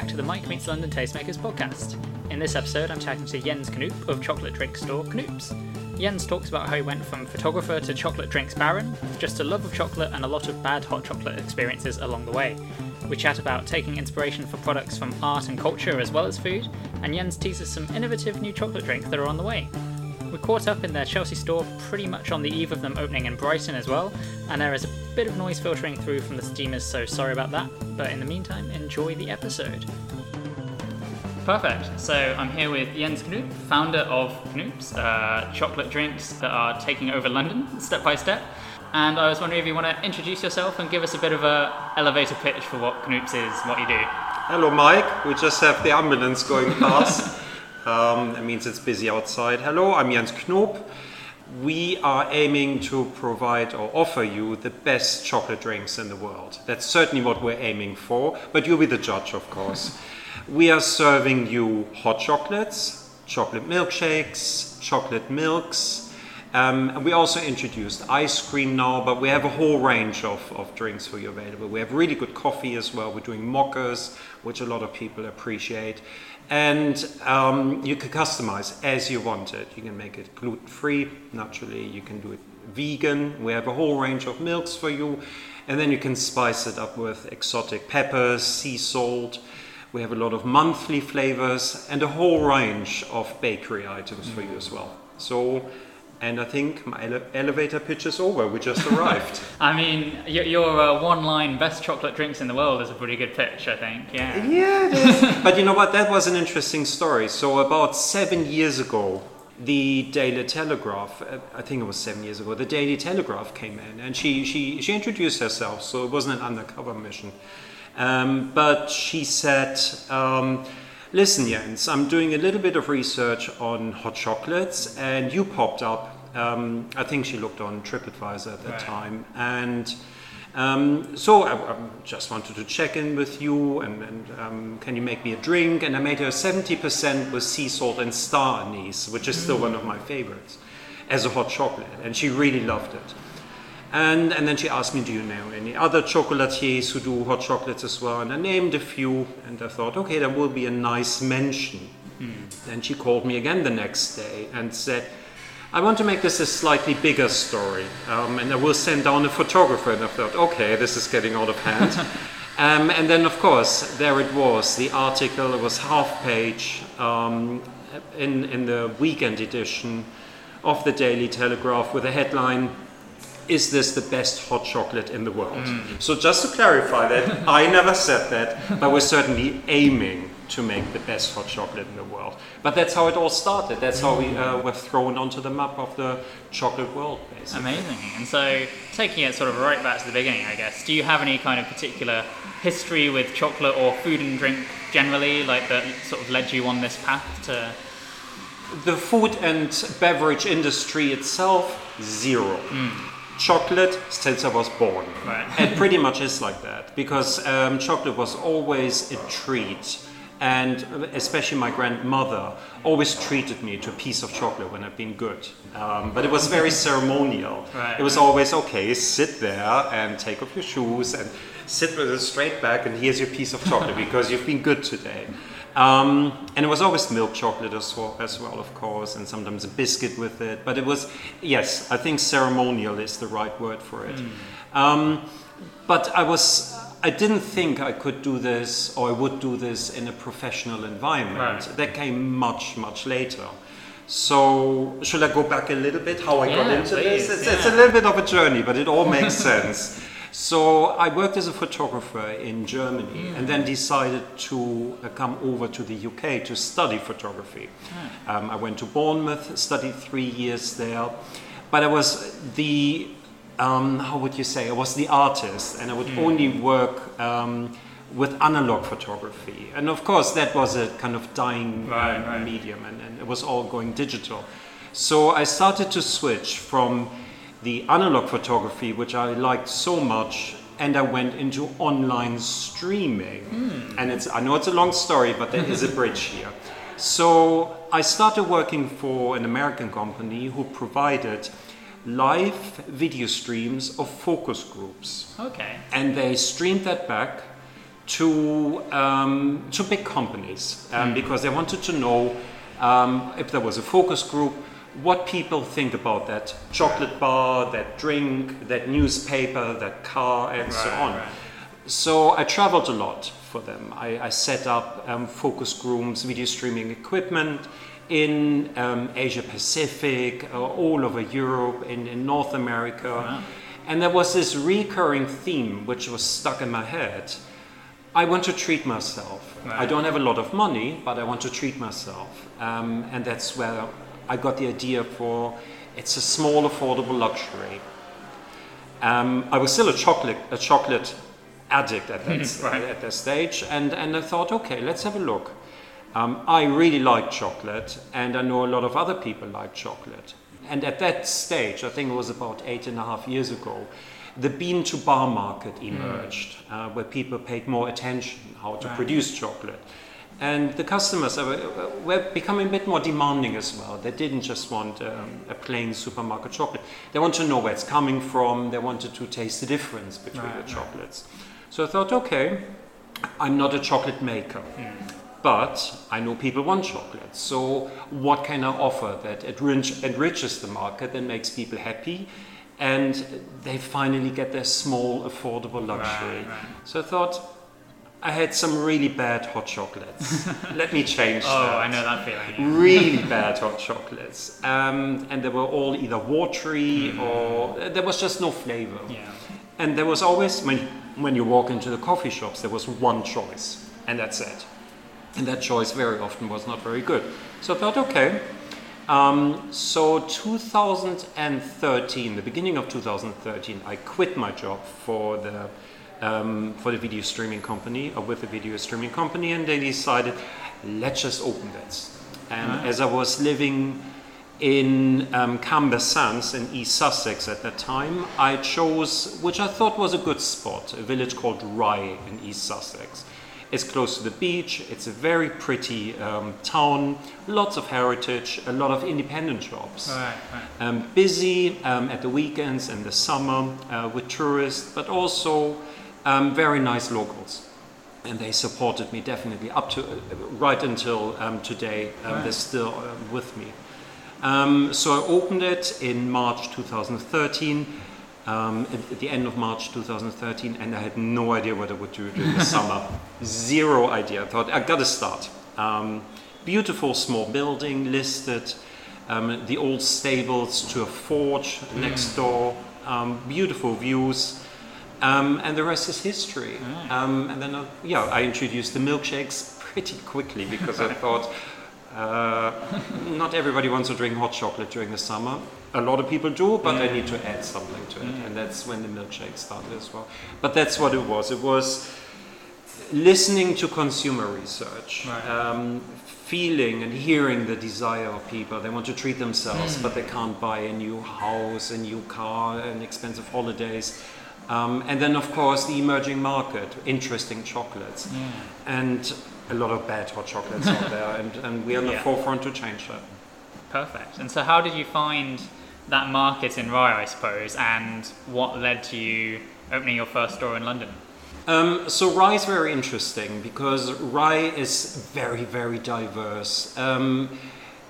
back to the Mike Meets London Tastemakers podcast. In this episode, I'm chatting to Jens Knoop of chocolate drink store Knoops. Jens talks about how he went from photographer to chocolate drinks baron, just a love of chocolate and a lot of bad hot chocolate experiences along the way. We chat about taking inspiration for products from art and culture as well as food, and Jens teases some innovative new chocolate drinks that are on the way. We caught up in their Chelsea store pretty much on the eve of them opening in Brighton as well, and there is a bit of noise filtering through from the steamers, so sorry about that. But in the meantime, enjoy the episode. Perfect. So I'm here with Jens Knoop, founder of Knoops, uh, chocolate drinks that are taking over London step by step. And I was wondering if you want to introduce yourself and give us a bit of a elevator pitch for what Knoops is, what you do. Hello, Mike. We just have the ambulance going past. Um, that means it's busy outside. Hello, I'm Jens Knoop. We are aiming to provide or offer you the best chocolate drinks in the world. That's certainly what we're aiming for, but you'll be the judge, of course. we are serving you hot chocolates, chocolate milkshakes, chocolate milks. Um, and we also introduced ice cream now, but we have a whole range of, of drinks for you available. We have really good coffee as well. We're doing mochas, which a lot of people appreciate and um, you can customize as you want it. You can make it gluten free, naturally, you can do it vegan. We have a whole range of milks for you, and then you can spice it up with exotic peppers, sea salt. We have a lot of monthly flavors and a whole range of bakery items mm. for you as well. So and I think my ele- elevator pitch is over. We just arrived. I mean, your, your uh, one-line "best chocolate drinks in the world" is a pretty good pitch, I think. Yeah. Yeah, it is. but you know what? That was an interesting story. So about seven years ago, the Daily Telegraph, uh, I think it was seven years ago, the Daily Telegraph came in, and she she she introduced herself. So it wasn't an undercover mission, um, but she said. Um, Listen, Jens, I'm doing a little bit of research on hot chocolates, and you popped up. Um, I think she looked on TripAdvisor at that right. time, and um, so I, I, just wanted to check in with you, and, and um, can you make me a drink? And I made her 70% with sea salt and star anise, which is still mm. one of my favorites, as a hot chocolate, and she really loved it. And, and then she asked me, do you know any other chocolatiers who do hot chocolates as well? And I named a few, and I thought, okay, that will be a nice mention. Mm. Then she called me again the next day and said, I want to make this a slightly bigger story, um, and I will send down a photographer. And I thought, okay, this is getting out of hand. um, and then, of course, there it was. The article it was half page um, in in the weekend edition of the Daily Telegraph with a headline is this the best hot chocolate in the world? Mm. So just to clarify that, I never said that, but we're certainly aiming to make the best hot chocolate in the world. But that's how it all started. That's how we uh, were thrown onto the map of the chocolate world, basically. Amazing. And so, taking it sort of right back to the beginning, I guess, do you have any kind of particular history with chocolate or food and drink generally, like that sort of led you on this path to? The food and beverage industry itself, zero. Mm chocolate since I was born. Right. it pretty much is like that because um, chocolate was always a treat. And especially my grandmother always treated me to a piece of chocolate when I've been good. Um, but it was very ceremonial. Right, it was always okay, sit there and take off your shoes and sit with a straight back and here's your piece of chocolate because you've been good today. Um, and it was always milk chocolate as well, as well, of course, and sometimes a biscuit with it. But it was, yes, I think ceremonial is the right word for it. Mm. Um, but I was, I didn't think I could do this or I would do this in a professional environment. Right. That came much, much later. So, should I go back a little bit how I yeah, got into please, this? It's, yeah. it's, a little bit of a journey, but it all makes sense. So I worked as a photographer in Germany mm. and then decided to uh, come over to the UK to study photography. Mm. Um, I went to Bournemouth, studied three years there, but I was the um, how would you say? I was the artist, and I would mm. only work um, with analog photography. And of course, that was a kind of dying right, uh, right. medium, and, and it was all going digital. So I started to switch from the analog photography, which I liked so much, and I went into online streaming. Mm. And it's I know it's a long story, but there is a bridge here. So I started working for an American company who provided live video streams of focus groups. Okay. And they streamed that back to um, to big companies um, mm. because they wanted to know um, if there was a focus group, what people think about that chocolate bar, that drink, that newspaper, that car, and right, so on. Right. So I traveled a lot for them. I, I set up um, focus rooms, video streaming equipment in um, Asia Pacific, uh, all over Europe, in, in North America. Wow. And there was this recurring theme which was stuck in my head. I want to treat myself. Right. I don't have a lot of money, but I want to treat myself. Um, and that's where I got the idea for it's a small, affordable luxury. Um, I was still a chocolate, a chocolate addict at that, right. at that stage, and, and I thought, okay, let's have a look. Um, I really like chocolate, and I know a lot of other people like chocolate. And at that stage, I think it was about eight and a half years ago, the bean to bar market hmm. emerged, mm. uh, where people paid more attention how to right. produce chocolate. And the customers were becoming a bit more demanding as well. They didn't just want um, a plain supermarket chocolate. They want to know where it's coming from. They wanted to taste the difference between right, the chocolates. Right. So I thought, okay, I'm not a chocolate maker. Mm but I know people want chocolate. So what can I offer that enrich, enriches the market and makes people happy? And they finally get their small, affordable luxury. Right. So I thought, I had some really bad hot chocolates. Let me change oh, that. I know that feeling. Really bad hot chocolates. Um, and they were all either watery mm. or there was just no flavor. Yeah. And there was always, when, when you walk into the coffee shops, there was one choice, and that's it. And that choice very often was not very good. So I thought, okay. Um, so 2013, the beginning of 2013, I quit my job for the um, for the video streaming company or with the video streaming company, and they decided, let's just open this. And as I was living in um, Camber Sands in East Sussex at that time, I chose, which I thought was a good spot, a village called Rye in East Sussex. It's close to the beach. It's a very pretty um, town. Lots of heritage. A lot of independent shops. Right, right. Um, busy um, at the weekends and the summer uh, with tourists, but also um, very nice locals. And they supported me definitely up to uh, right until um, today. Um, right. They're still uh, with me. so I opened it in March 2013 um, at, at, the end of March 2013, and I had no idea what I would do during the summer. Zero idea. I thought I got to start. Um, beautiful small building listed. Um, the old stables to a forge mm. next door. Um, beautiful views. Um, and the rest is history. Mm. and then, uh, yeah, I introduced the milkshakes pretty quickly because I thought uh, not everybody wants to drink hot chocolate during the summer. A lot of people do, but they need to add something to it, mm. and that's when the milkshake started as well. But that's what it was. It was listening to consumer research, right. um, feeling and hearing the desire of people. They want to treat themselves, mm. but they can't buy a new house, a new car, and expensive holidays. Um, and then, of course, the emerging market, interesting chocolates. Yeah. And a lot of bad hot chocolates out there, and, and we're on the yeah. forefront to change that. Perfect. And so, how did you find that market in Rye, I suppose, and what led to you opening your first store in London? Um, so Rye is very interesting because Rye is very, very diverse. Um,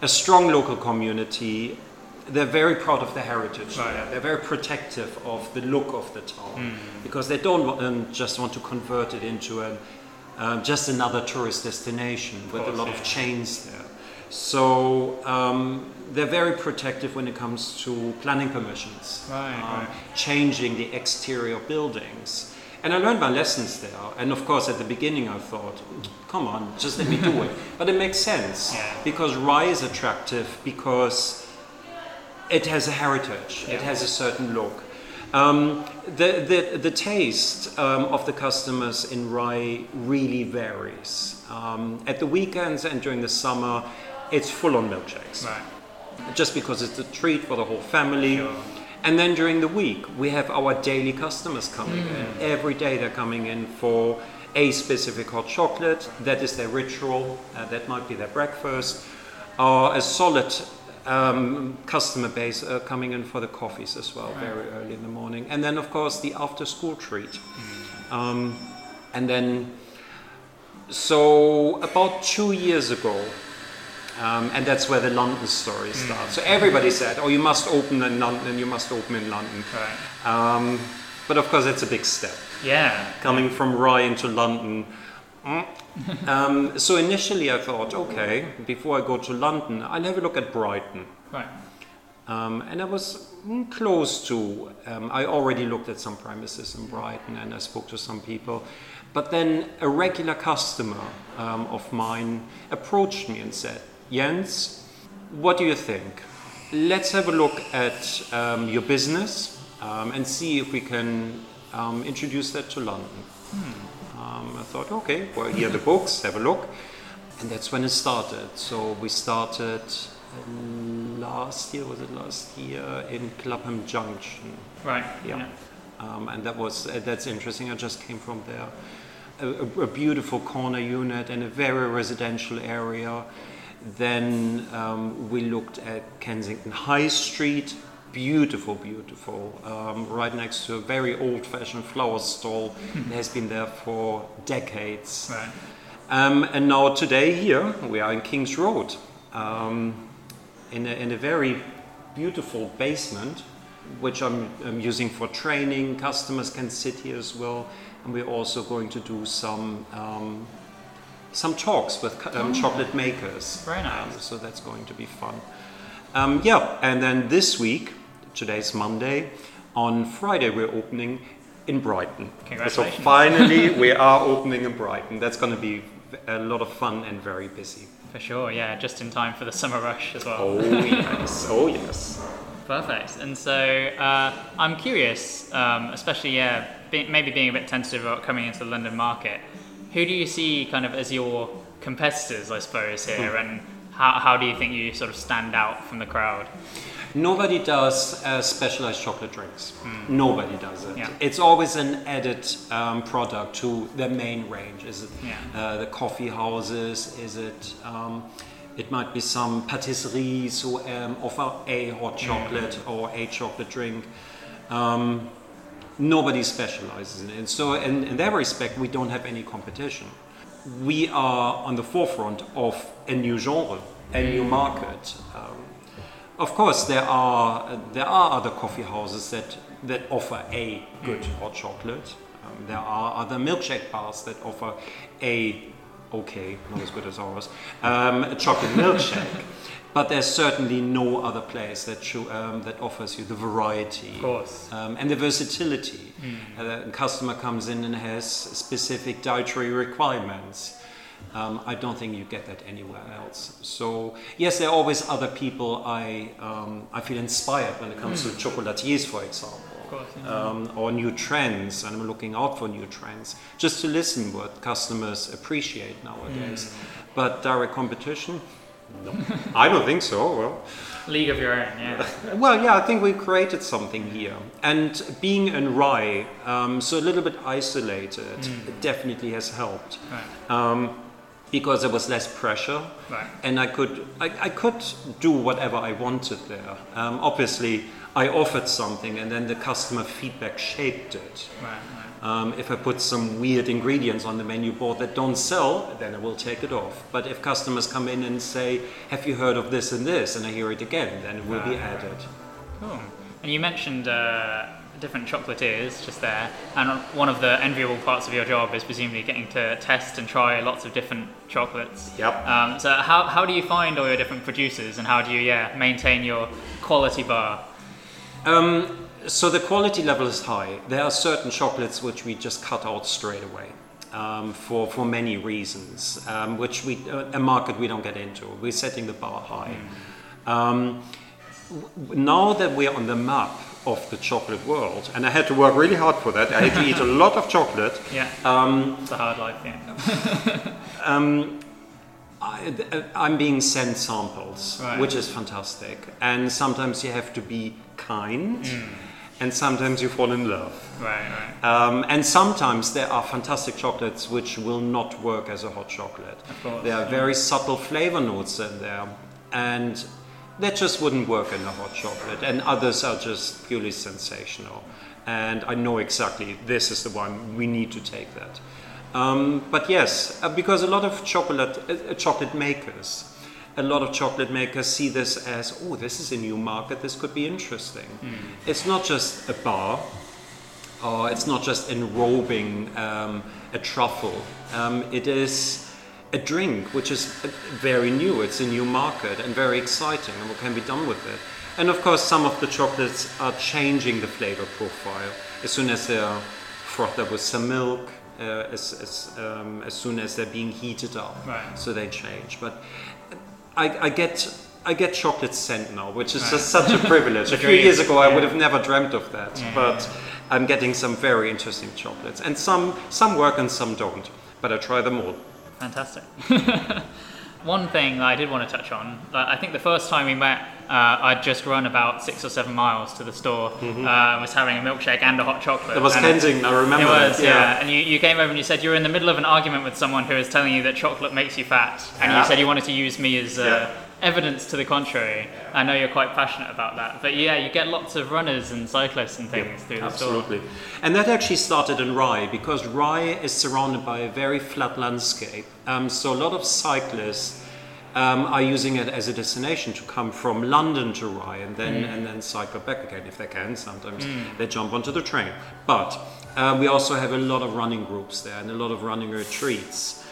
a strong local community. They're very proud of their heritage. Right. They're very protective of the look of the town mm. because they don't um, just want to convert it into um, just another tourist destination with course, a lot yeah. of chains there. So um, they're very protective when it comes to planning permissions, right, um, right. changing the exterior buildings. And I learned my lessons there. And of course, at the beginning, I thought, come on, just let me do it. But it makes sense yeah. because Rye is attractive because it has a heritage, yeah. it has a certain look. Um, the, the, the taste um, of the customers in Rye really varies. Um, at the weekends and during the summer, it's full on milkshakes. Right. Just because it's a treat for the whole family. Sure. And then during the week, we have our daily customers coming mm. in. Every day they're coming in for a specific hot chocolate. That is their ritual. Uh, that might be their breakfast. Or a solid um, customer base uh, coming in for the coffees as well, right. very early in the morning. And then, of course, the after school treat. Mm. Um, and then So about two years ago, um, and that's where the London story starts. So everybody said, "Oh, you must open in London. You must open in London." Right. Um, but of course, it's a big step Yeah. coming from Rye into London. mm. um, so initially, I thought, okay, before I go to London, I'll have a look at Brighton. Right. Um, and I was mm, close to, um, I already looked at some premises in Brighton and I spoke to some people. But then a regular customer um, of mine approached me and said, Jens, what do you think? Let's have a look at um, your business um, and see if we can um, introduce that to London. Um, I thought, okay, well, here are the books, have a look. And that's when it started. So we started uh, last year, was it last year, in Clapham Junction. Right. Yeah. Um, and that was uh, that's interesting. I just came from there. A, a, a beautiful corner unit in a very residential area. Then um, we looked at Kensington High Street. Beautiful, beautiful. Um, right next to a very old-fashioned flower stall. that has been there for decades. Right. Um, and now today here we are in King's Road, um, in, a, in a very beautiful basement, which I'm, I'm using for training. Customers can sit here as well, and we're also going to do some um, some talks with um, chocolate makers. Very nice. Um, so that's going to be fun. Um, yeah, and then this week, today's Monday, on Friday we're opening in Brighton. So finally we are opening in Brighton. That's going to be a lot of fun and very busy. For sure. Yeah. Just in time for the summer rush as well. Oh yes, oh yes. Perfect. And so uh, I'm curious, um, especially yeah, be, maybe being a bit tentative about coming into the London market. Who do you see kind of as your competitors, I suppose, here, and how, how do you think you sort of stand out from the crowd? Nobody does uh, specialized chocolate drinks. Nobody does it. Hmm. Yeah. It's always an added um, product to the main range. Is it Yeah. uh, the coffee houses? Is it? Um, it might be some patisseries who um, offer a hot chocolate or a chocolate drink. Um, nobody specializes in it. And so, in, in that respect, we don't have any competition. We are on the forefront of a new genre, a new market. Um, of course, there are there are other coffee houses that that offer a good hot chocolate. Um, there are other milkshake bars that offer a okay, not as good as ours, um, a chocolate milkshake. But there's certainly no other place that show, um, that offers you the variety Of course. um, and the versatility. Uh, the customer comes in and has specific dietary requirements. Um, I don't think you get that anywhere else. So yes, there are always other people I um, I feel inspired when it comes to chocolatiers, for example, Of course. yeah. um, or new trends, and I'm looking out for new trends just to listen what customers appreciate nowadays. But direct competition, no, I don't think so. Well. League of your own. Yeah. Well, yeah, I think we created something here. And being in Rye, um, so a little bit isolated, it definitely has helped. Right. Um, because there was less pressure, Right. and I could I, I could do whatever I wanted there. Um, obviously, I offered something, and then the customer feedback shaped it. Right. Right. Um, if I put some weird ingredients on the menu board that don't sell, then I will take it off. But if customers come in and say, "Have you heard of this and this?" and I hear it again, then it will be right. added. Cool. And you mentioned uh, different chocolatiers just there, and one of the enviable parts of your job is presumably getting to test and try lots of different chocolates. Yep. Um, so how, how do you find all your different producers, and how do you yeah maintain your quality bar? Um, so the quality level is high. There are certain chocolates which we just cut out straight away. Um, for, for many reasons, um, which we uh, a market we don't get into. We're setting the bar high. Um, w- now that we're on the map of the chocolate world, and I had to work really hard for that. I had to eat a lot of chocolate. Yeah. Um, It's a hard life. Yeah. um, I, I'm being sent samples, Right. which is fantastic. And sometimes you have to be kind, and sometimes you fall in love. Right. Right. Um, and sometimes there are fantastic chocolates which will not work as a hot chocolate. Of course, There are very subtle flavor notes in there, and that just wouldn't work in a hot chocolate. And others are just purely sensational. And I know exactly this is the one we need to take that. Um, but yes, uh, because a lot of chocolate uh, chocolate makers, a lot of chocolate makers see this as, oh, this is a new market. This could be interesting. Mm. It's not just a bar, or it's not just enrobing um, a truffle. Um, it is a drink which is very new. It's a new market and very exciting, and what can be done with it. And of course, some of the chocolates are changing the flavor profile as soon as they're frothed up with some milk. Uh, as, as, um, as soon as they're being heated up, right. so they change. But I, I get I get chocolate scent now, which is right. just such a privilege. a few years ago, yeah. I would have never dreamt of that, yeah, but. I'm getting some very interesting chocolates, and some some work and some don't. But I try them all. Fantastic. One thing I did want to touch on, I think the first time we met, uh, I'd just run about six or seven miles to the store, mm-hmm. uh, was having a milkshake and a hot chocolate. It was Kensington, I remember. It was, yeah. yeah. And you, you came over and you said you were in the middle of an argument with someone who was telling you that chocolate makes you fat, and yeah. you said you wanted to use me as uh, yeah evidence to the contrary. I know you're quite passionate about that, but yeah, you get lots of runners and cyclists and things yeah, through the absolutely. store. And that actually started in Rye because Rye is surrounded by a very flat landscape. Um, so a lot of cyclists um, are using it as a destination to come from London to Rye and then mm. and then cycle back again if they can. Sometimes mm. they jump onto the train, but uh, we also have a lot of running groups there and a lot of running retreats.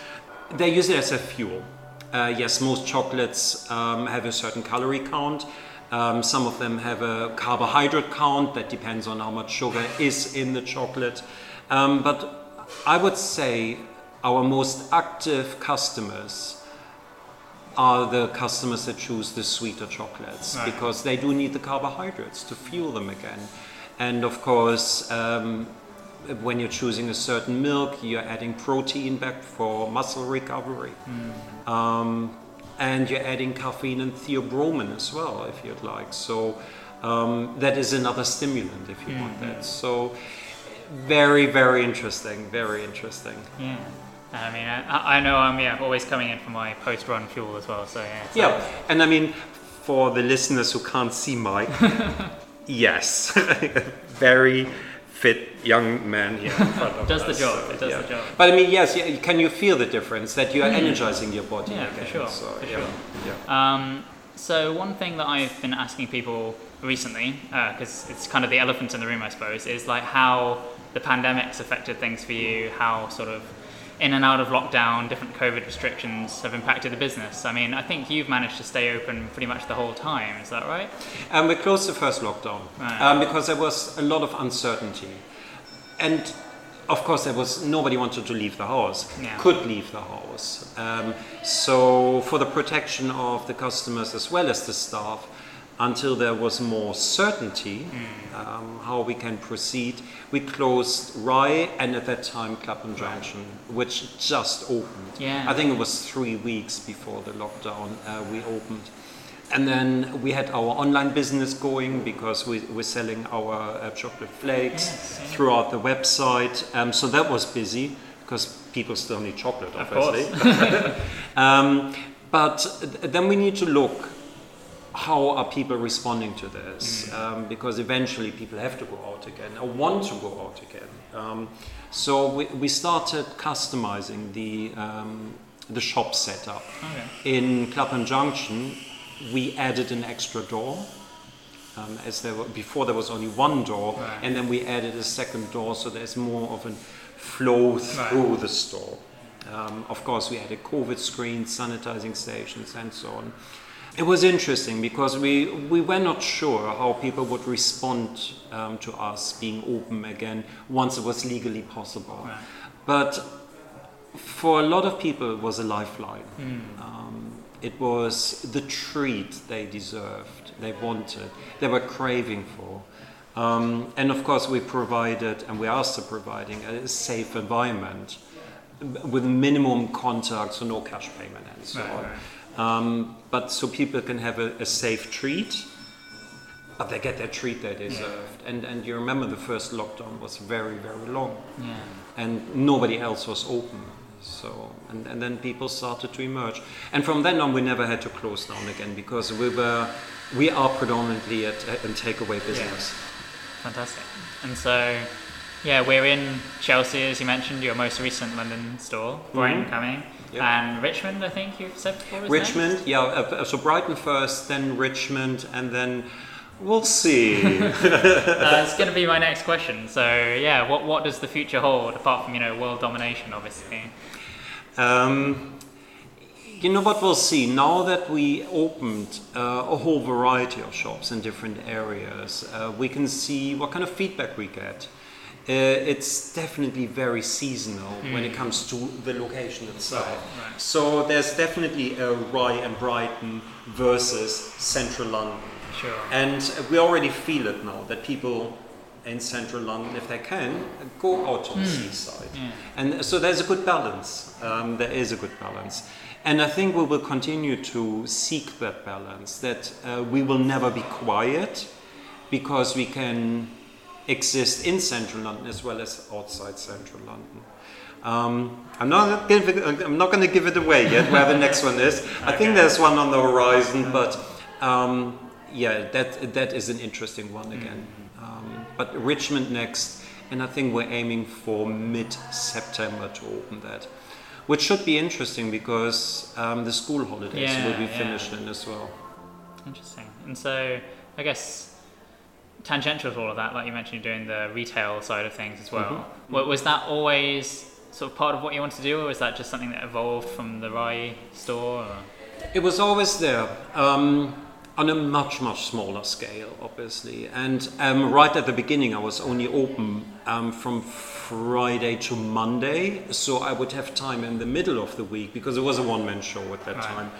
They use it as a fuel. Uh, yes, most chocolates um, have a certain calorie count. Um, some of them have a carbohydrate count that depends on how much sugar is in the chocolate. Um, but I would say our most active customers are the customers that choose the sweeter chocolates right. because they do need the carbohydrates to fuel them again. And of course, um, when you're choosing a certain milk, you're adding protein back for muscle recovery. Mm. Um, and you're adding caffeine and theobromine as well, if you'd like. So um, that is another stimulant, if you mm-hmm. want that. So very, very interesting. Very interesting. Yeah. I mean, I, I know I'm yeah always coming in for my post-run fuel as well. So yeah. Yeah, and I mean, for the listeners who can't see Mike, yes, very fit young man here in front of does us. the job. it does yeah. the job. But I mean, yes, can you feel the difference that you are mm. energizing your body? Yeah, again? for sure. So, for yeah. sure. Yeah. Um, so one thing that I've been asking people recently, because uh, it's kind of the elephant in the room, I suppose, is like how the pandemic's affected things for you, how sort of in and out of lockdown, different COVID restrictions have impacted the business. I mean, I think you've managed to stay open pretty much the whole time. Is that right? Um, we closed the first lockdown right. um, because there was a lot of uncertainty, and of course, there was nobody wanted to leave the house, yeah. could leave the house. Um, so, for the protection of the customers as well as the staff, until there was more certainty mm. um, how we can proceed, we closed Rye and at that time Clapham Junction, which just opened. Yeah. I think it was three weeks before the lockdown uh, we opened. And then we had our online business going because we were selling our uh, chocolate flakes yes. throughout the website. Um, so that was busy because people still need chocolate, obviously. um, but then we need to look how are people responding to this? Mm. Um, because eventually people have to go out again or want to go out again. Um, so we, we started customizing the, um, the shop setup. Okay. In Clapham Junction, we added an extra door. Um, as there were, before there was only one door, right. and then we added a second door, so there's more of a flow through right. the store. Um, of course, we added COVID screens, sanitizing stations, and so on it was interesting because we, we were not sure how people would respond um, to us being open again once it was legally possible. Right. But for a lot of people, it was a lifeline. Mm. It was the treat they deserved, they wanted, they were craving for. Um, and of course, we provided, and we are still providing, a safe environment with minimum contact, so no cash payment and so right, on. Right. Um, but so people can have a, a, safe treat, but they get their treat they deserved. Yeah. And and you remember the first lockdown was very very long, yeah. and nobody else was open. So and, and then people started to emerge, and from then on we never had to close down again because we were we are predominantly at, a takeaway business. Yeah. Fantastic. And so Yeah, we're in Chelsea, as you mentioned, your most recent London store, Brighton Mhm. coming, Yep. and Richmond, I think you've said before. Richmond, next? yeah. Uh, so Brighton first, then Richmond, and then we'll see. Uh, it's going to be my next question. So, yeah, what what does the future hold apart from you know world domination, obviously? Um, you know what we'll see now that we opened uh, a whole variety of shops in different areas, uh, we can see what kind of feedback we get. Uh, it's definitely very seasonal when it comes to the location itself. Right. So there's definitely a Rye and Brighton versus Central London. Sure. And we already feel it now that people in central London, if they can, go out to the seaside. Yeah. And so there's a good balance. Um, there is a good balance. And I think we will continue to seek that balance, that uh, we will never be quiet because we can exist in central London as well as outside central London. Um, I'm not, giving, I'm not going to give it away yet where the next one is. I think there's one on the horizon, but um, yeah, that that is an interesting one again. Um, but Richmond next, and I think we're aiming for mid-September to open that, which should be interesting because um, the school holidays Yeah, will be yeah. finished in as well. Interesting. And so, I guess tangential to all of that, like you mentioned, you're doing the retail side of things as well. Mm-hmm. Wa- Was that always sort of part of what you wanted to do, or was that just something that evolved from the Rye store? Or? It was always there. Um, on a much, much smaller scale, obviously. And um, right at the beginning, I was only open um, from Friday to Monday, so I would have time in the middle of the week because it was a one man show at that Right. time.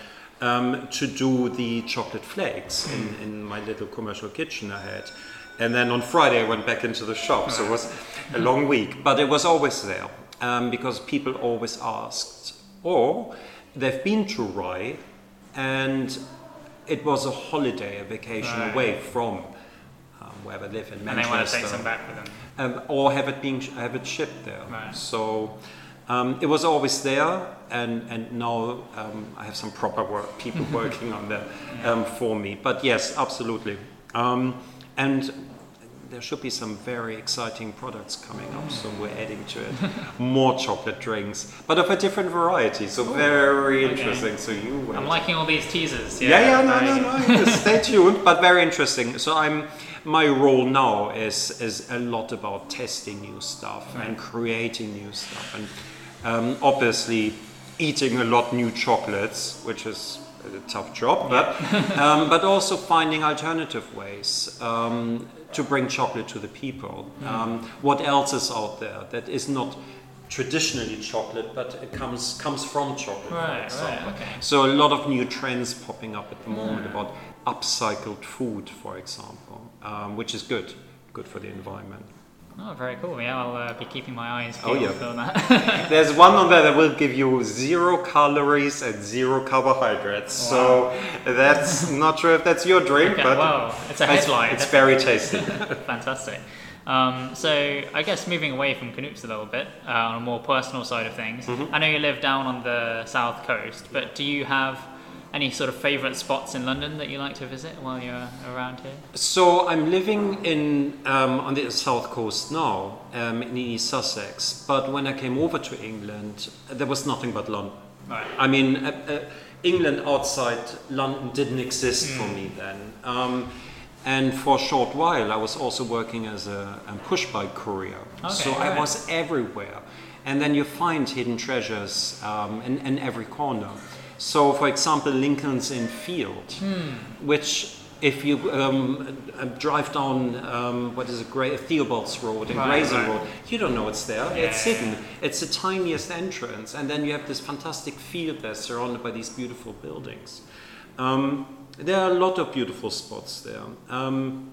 Um, to do the chocolate flakes in, in my little commercial kitchen I had. And then on Friday I went back into the shop, so it was a long week. But it was always there um, because people always asked. Or they've been to Rye and it was a holiday, a vacation Right. away from um, where they live in And Manchester. they want to take some back with them. Um, or have it being have it shipped there. Right. So um, it was always there, and and now um, I have some proper work people working on that um, for me. But yes, absolutely. Um, and there should be some very exciting products coming up, so we're adding to it more chocolate drinks, but of a different variety. So very okay. interesting. So you wait. I'm liking all these teasers. Yeah, yeah, no, very- no, no. Stay tuned, but very interesting. So I'm my role now is is a lot about testing new stuff and creating new stuff, and um, obviously eating a lot new chocolates, which is a tough job, but um, but also finding alternative ways. Um, to bring chocolate to the people. Um, what else is out there that is not traditionally chocolate, but it comes comes from chocolate? Right, right, okay. So a lot of new trends popping up at the moment about upcycled food, for example, um, which is good, good for the environment. Oh, very cool. Yeah, I'll uh, be keeping my eyes Oh, peeled yeah. on that. There's one on there that will give you zero calories and zero carbohydrates. So that's not sure if that's your drink, okay, but wow, it's a it's, headline. it's very tasty. Fantastic. Um, so I guess moving away from Knoops a little bit uh, on a more personal side of things. Mm-hmm. I know you live down on the south coast, but do you have any sort of favourite spots in London that you like to visit while you're around here? So I'm living in um, on the south coast now, um, in East Sussex. But when I came over to England, there was nothing but London. Right. I mean, uh, uh, England outside London didn't exist for me then. Um, and for a short while, I was also working as a, a push bike courier. Okay, so I was everywhere. And then you find hidden treasures um, in, in every corner. So, for example, Lincoln's Inn Field, which if you um, drive down, um, what is it, Gra- Theobald's Road and Right, Gray's Inn right. Road, you don't know it's there. It's hidden. It's the tiniest entrance, and then you have this fantastic field there surrounded by these beautiful buildings. Um, there are a lot of beautiful spots there. Um,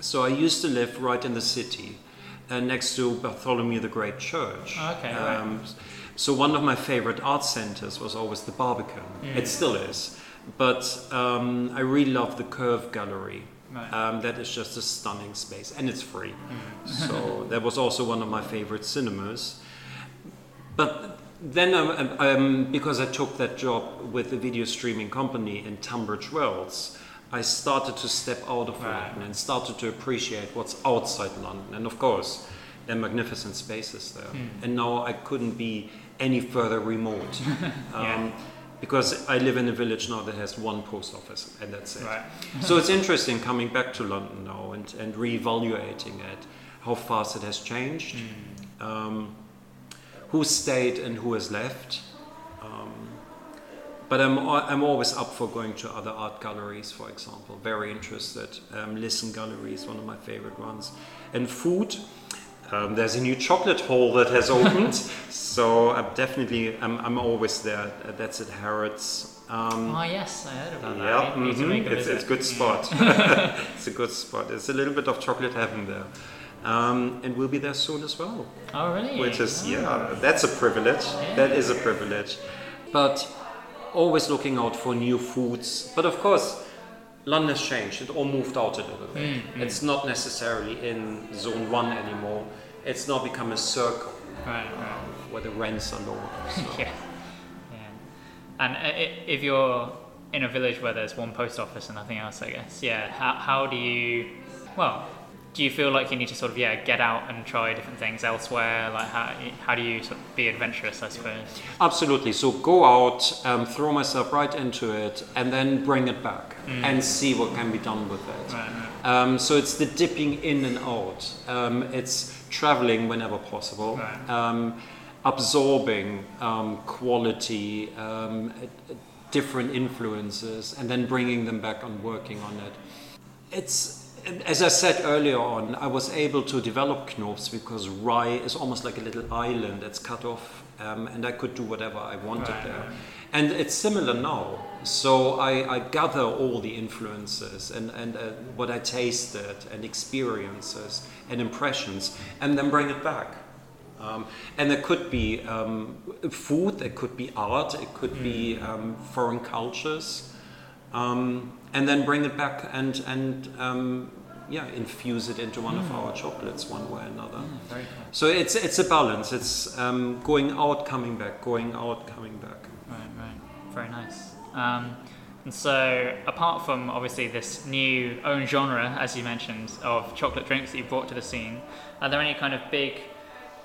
so I used to live right in the city, uh, next to Bartholomew the Great Church. Okay, right. Um, so one of my favorite art centers was always the Barbican. Mm. It still is. But um, I really love the Curve Gallery. Right. Um, that is just a stunning space, and it's free. Mm. so that was also one of my favorite cinemas. But then, um, um, because I took that job with the video streaming company in Tunbridge Wells, I started to step out of Right. London and started to appreciate what's outside London. And of course, and magnificent spaces there. Mm. And now I couldn't be any further remote. yeah. um, because I live in a village now that has one post office and that's it. Right. so it's interesting coming back to London now and, and re-evaluating it, how fast it has changed, mm. um, who stayed and who has left. Um, but I'm, I'm always up for going to other art galleries, for example. Very interested. Um, Lisson Gallery is one of my favorite ones. And food, um, there's a new chocolate hall that has opened, so I'm definitely I'm, I'm always there. That's at Harrods. Um, oh yes, I heard about yeah, that. Yeah, mm-hmm. it's, it's a good spot. it's a good spot. It's a little bit of chocolate heaven there. Um, and we'll be there soon as well. Oh really? Which is oh. yeah, that's a privilege. Yeah. That is a privilege. But always looking out for new foods. But of course, London has changed. It all moved out a little bit. Mm, mm. It's not necessarily in zone one anymore. It's not become a circle right, right. where the rents are lower. So. yeah. yeah. And uh, if you're in a village where there's one post office and nothing else, I guess, yeah, how, how do you, well, do you feel like you need to sort of yeah get out and try different things elsewhere like how, how do you sort of be adventurous i suppose absolutely so go out um, throw myself right into it and then bring it back mm. and see what can be done with it right, right. Um, so it's the dipping in and out um, it's traveling whenever possible right. Um, absorbing um, quality um, different influences and then bringing them back and working on it it's as I said earlier on, I was able to develop Knoops because Rye is almost like a little island that's cut off, um, and I could do whatever I wanted right, there. And it's similar now. So I, I gather all the influences and, and uh, what I tasted and experiences and impressions, and then bring it back. Um, and there could be um, food, there could be art, it could mm. be um, foreign cultures. Um, and then bring it back and and um, yeah, infuse it into one mm. of our chocolates one way or another. Mm, so it's it's a balance. It's um, going out, coming back, going out, coming back. Right, right. Very nice. Um, and so, apart from obviously this new own genre, as you mentioned, of chocolate drinks that you brought to the scene, are there any kind of big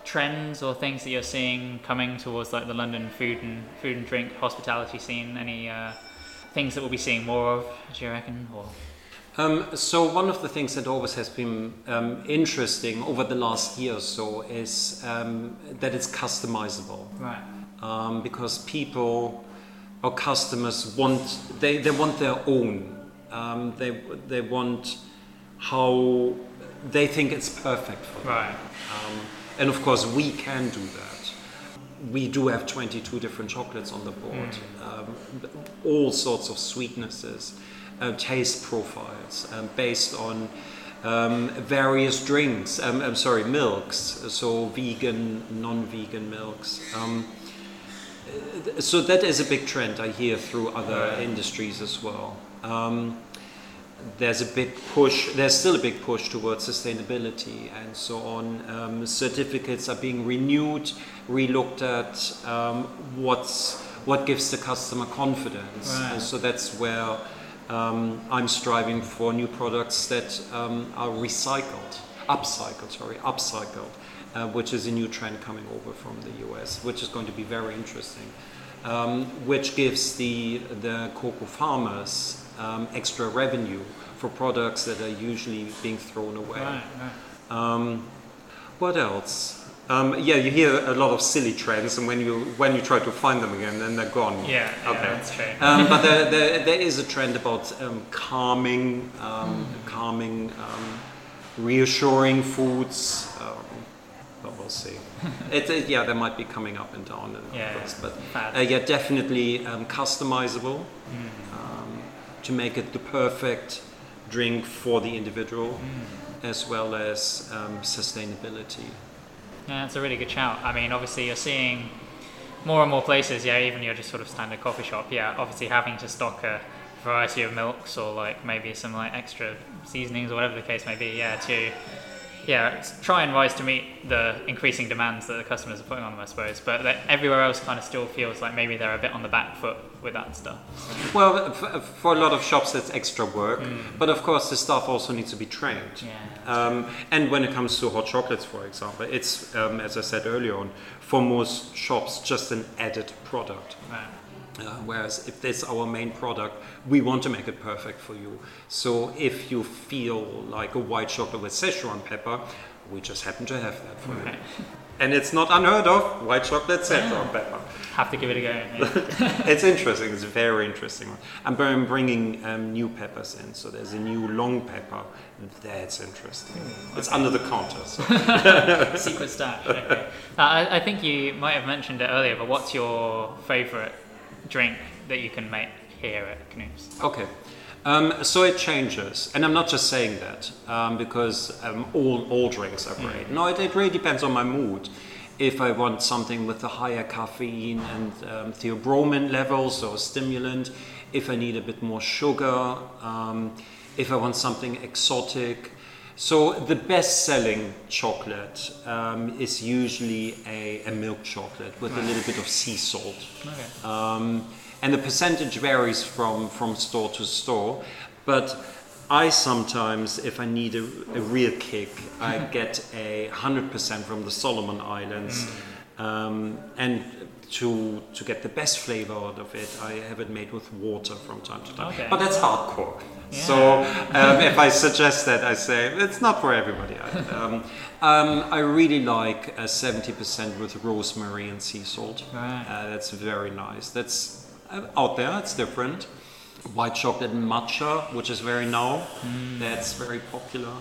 trends or things that you're seeing coming towards like the London food and food and drink hospitality scene? Any uh, things that we'll be seeing more of, do you reckon? Or? Um, so one of the things that always has been um, interesting over the last year or so is um, that it's customizable. Right. Um, because people or customers want they, they want their own. Um, they they want how they think it's perfect for them. Right. Um, and of course we can do that we do have 22 different chocolates on the board, mm. um, all sorts of sweetnesses, uh, taste profiles um, based on um, various drinks. Um, I'm sorry, milks. So vegan, non-vegan milks. Um, so that is a big trend I hear through other industries as well. Um, there's a big push, there's still a big push towards sustainability and so on. Um, certificates are being renewed, relooked at, um, what's, what gives the customer confidence. Right. And so that's where um, I'm striving for new products that um, are recycled, upcycled, sorry, upcycled, uh, which is a new trend coming over from the US, which is going to be very interesting. Um, which gives the, the cocoa farmers um, extra revenue for products that are usually being thrown away. Right, right. Um, what else? Um, yeah, you hear a lot of silly trends, and when you when you try to find them again, then they're gone. Yeah, okay, yeah, that's true. um, but there, there, there is a trend about um, calming, um, mm. calming, um, reassuring foods. Um, but we'll see. it, it, yeah, they might be coming up and down, and yeah, course, but uh, yeah, definitely customizable. Mm to make it the perfect drink for the individual mm. as well as um, sustainability. Yeah, that's a really good shout. I mean, obviously, you're seeing more and more places, yeah, even your just sort of standard coffee shop, yeah, obviously having to stock a variety of milks or like maybe some like extra seasonings or whatever the case may be, yeah, to yeah, try and rise to meet the increasing demands that the customers are putting on them, I suppose. But everywhere else kind of still feels like maybe they're a bit on the back foot with that stuff. Well, for a lot of shops, that's extra work. Mm. But of course, the staff also needs to be trained. Yeah, um, and when it comes to hot chocolates, for example, it's, um, as I said earlier on, for most shops, just an added product. Right. Uh, whereas if this is our main product, we want to make it perfect for you. So if you feel like a white chocolate with Szechuan pepper, we just happen to have that for okay. you. And it's not unheard of, white chocolate Szechuan yeah. pepper. Have to give it a go. Yeah. it's interesting, it's very interesting. I'm bringing um, new peppers in, so there's a new long pepper. That's interesting. It's under the counter. So. Secret stash. Okay. Uh, I, I think you might have mentioned it earlier, but what's your favourite drink that you can make here at Knoops? Okay. Um, so it changes, and I'm not just saying that um, because um, all, all drinks are great. Mm. No, it, it, really depends on my mood. If I want something with a higher caffeine and um, theobromine levels or stimulant, if I need a bit more sugar, um, if I want something exotic. So the best-selling chocolate um, is usually a, a, milk chocolate with right. a little bit of sea salt. Okay and the percentage varies from, from store to store. But I sometimes, if I need a, a real kick, I get a 100% from the Solomon Islands. Mm. Um, and to, to get the best flavor out of it, I have it made with water from time to time. Okay. But that's hardcore. Yeah. So um, if I suggest that, I say it's not for everybody. Um, um, I really like 70% with rosemary and sea salt. Right. Uh, that's very nice. That's out there. It's different. White chocolate and matcha, which is very now. Mm. That's very popular.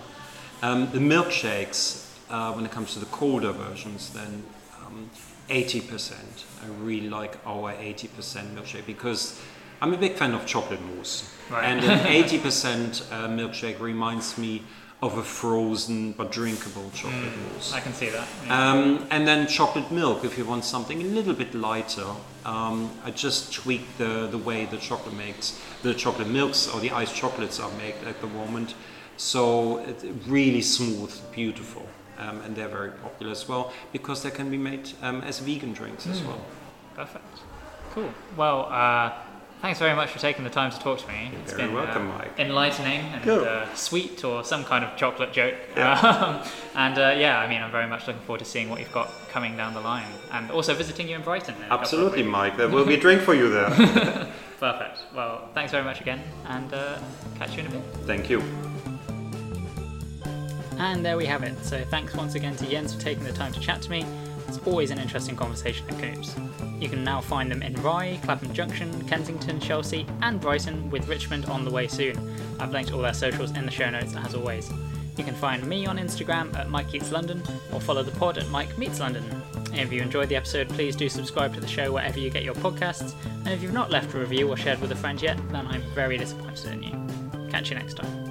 Um, the milkshakes, uh, when it comes to the colder versions, then um, 80%. I really like our 80% milkshake because I'm a big fan of chocolate mousse. Right. And an 80% uh, milkshake reminds me of a frozen but drinkable chocolate mm, mousse. I can see that. Yeah. Um, and then chocolate milk if you want something a little bit lighter. Um, I just tweak the, the way the chocolate makes the chocolate milks or the iced chocolates are made at the moment. So it's really smooth, beautiful. Um, and they're very popular as well because they can be made um, as vegan drinks mm. as well. Perfect. Cool. Well, uh, Thanks very much for taking the time to talk to me. You're it's very been welcome, uh, Mike. enlightening and uh, sweet or some kind of chocolate joke. Yeah. Um, and uh, yeah, I mean, I'm very much looking forward to seeing what you've got coming down the line and also visiting you in Brighton. In Absolutely, Mike. There will be a drink for you there. Perfect. Well, thanks very much again and uh, catch you in a bit. Thank you. And there we have it. So thanks once again to Jens for taking the time to chat to me. It's always an interesting conversation at Knoops. You can now find them in Rye, Clapham Junction, Kensington, Chelsea, and Brighton, with Richmond on the way soon. I've linked all their socials in the show notes as always. You can find me on Instagram at Mike Eats London or follow the pod at Mike Meets London. If you enjoyed the episode, please do subscribe to the show wherever you get your podcasts. And if you've not left a review or shared with a friend yet, then I'm very disappointed in you. Catch you next time.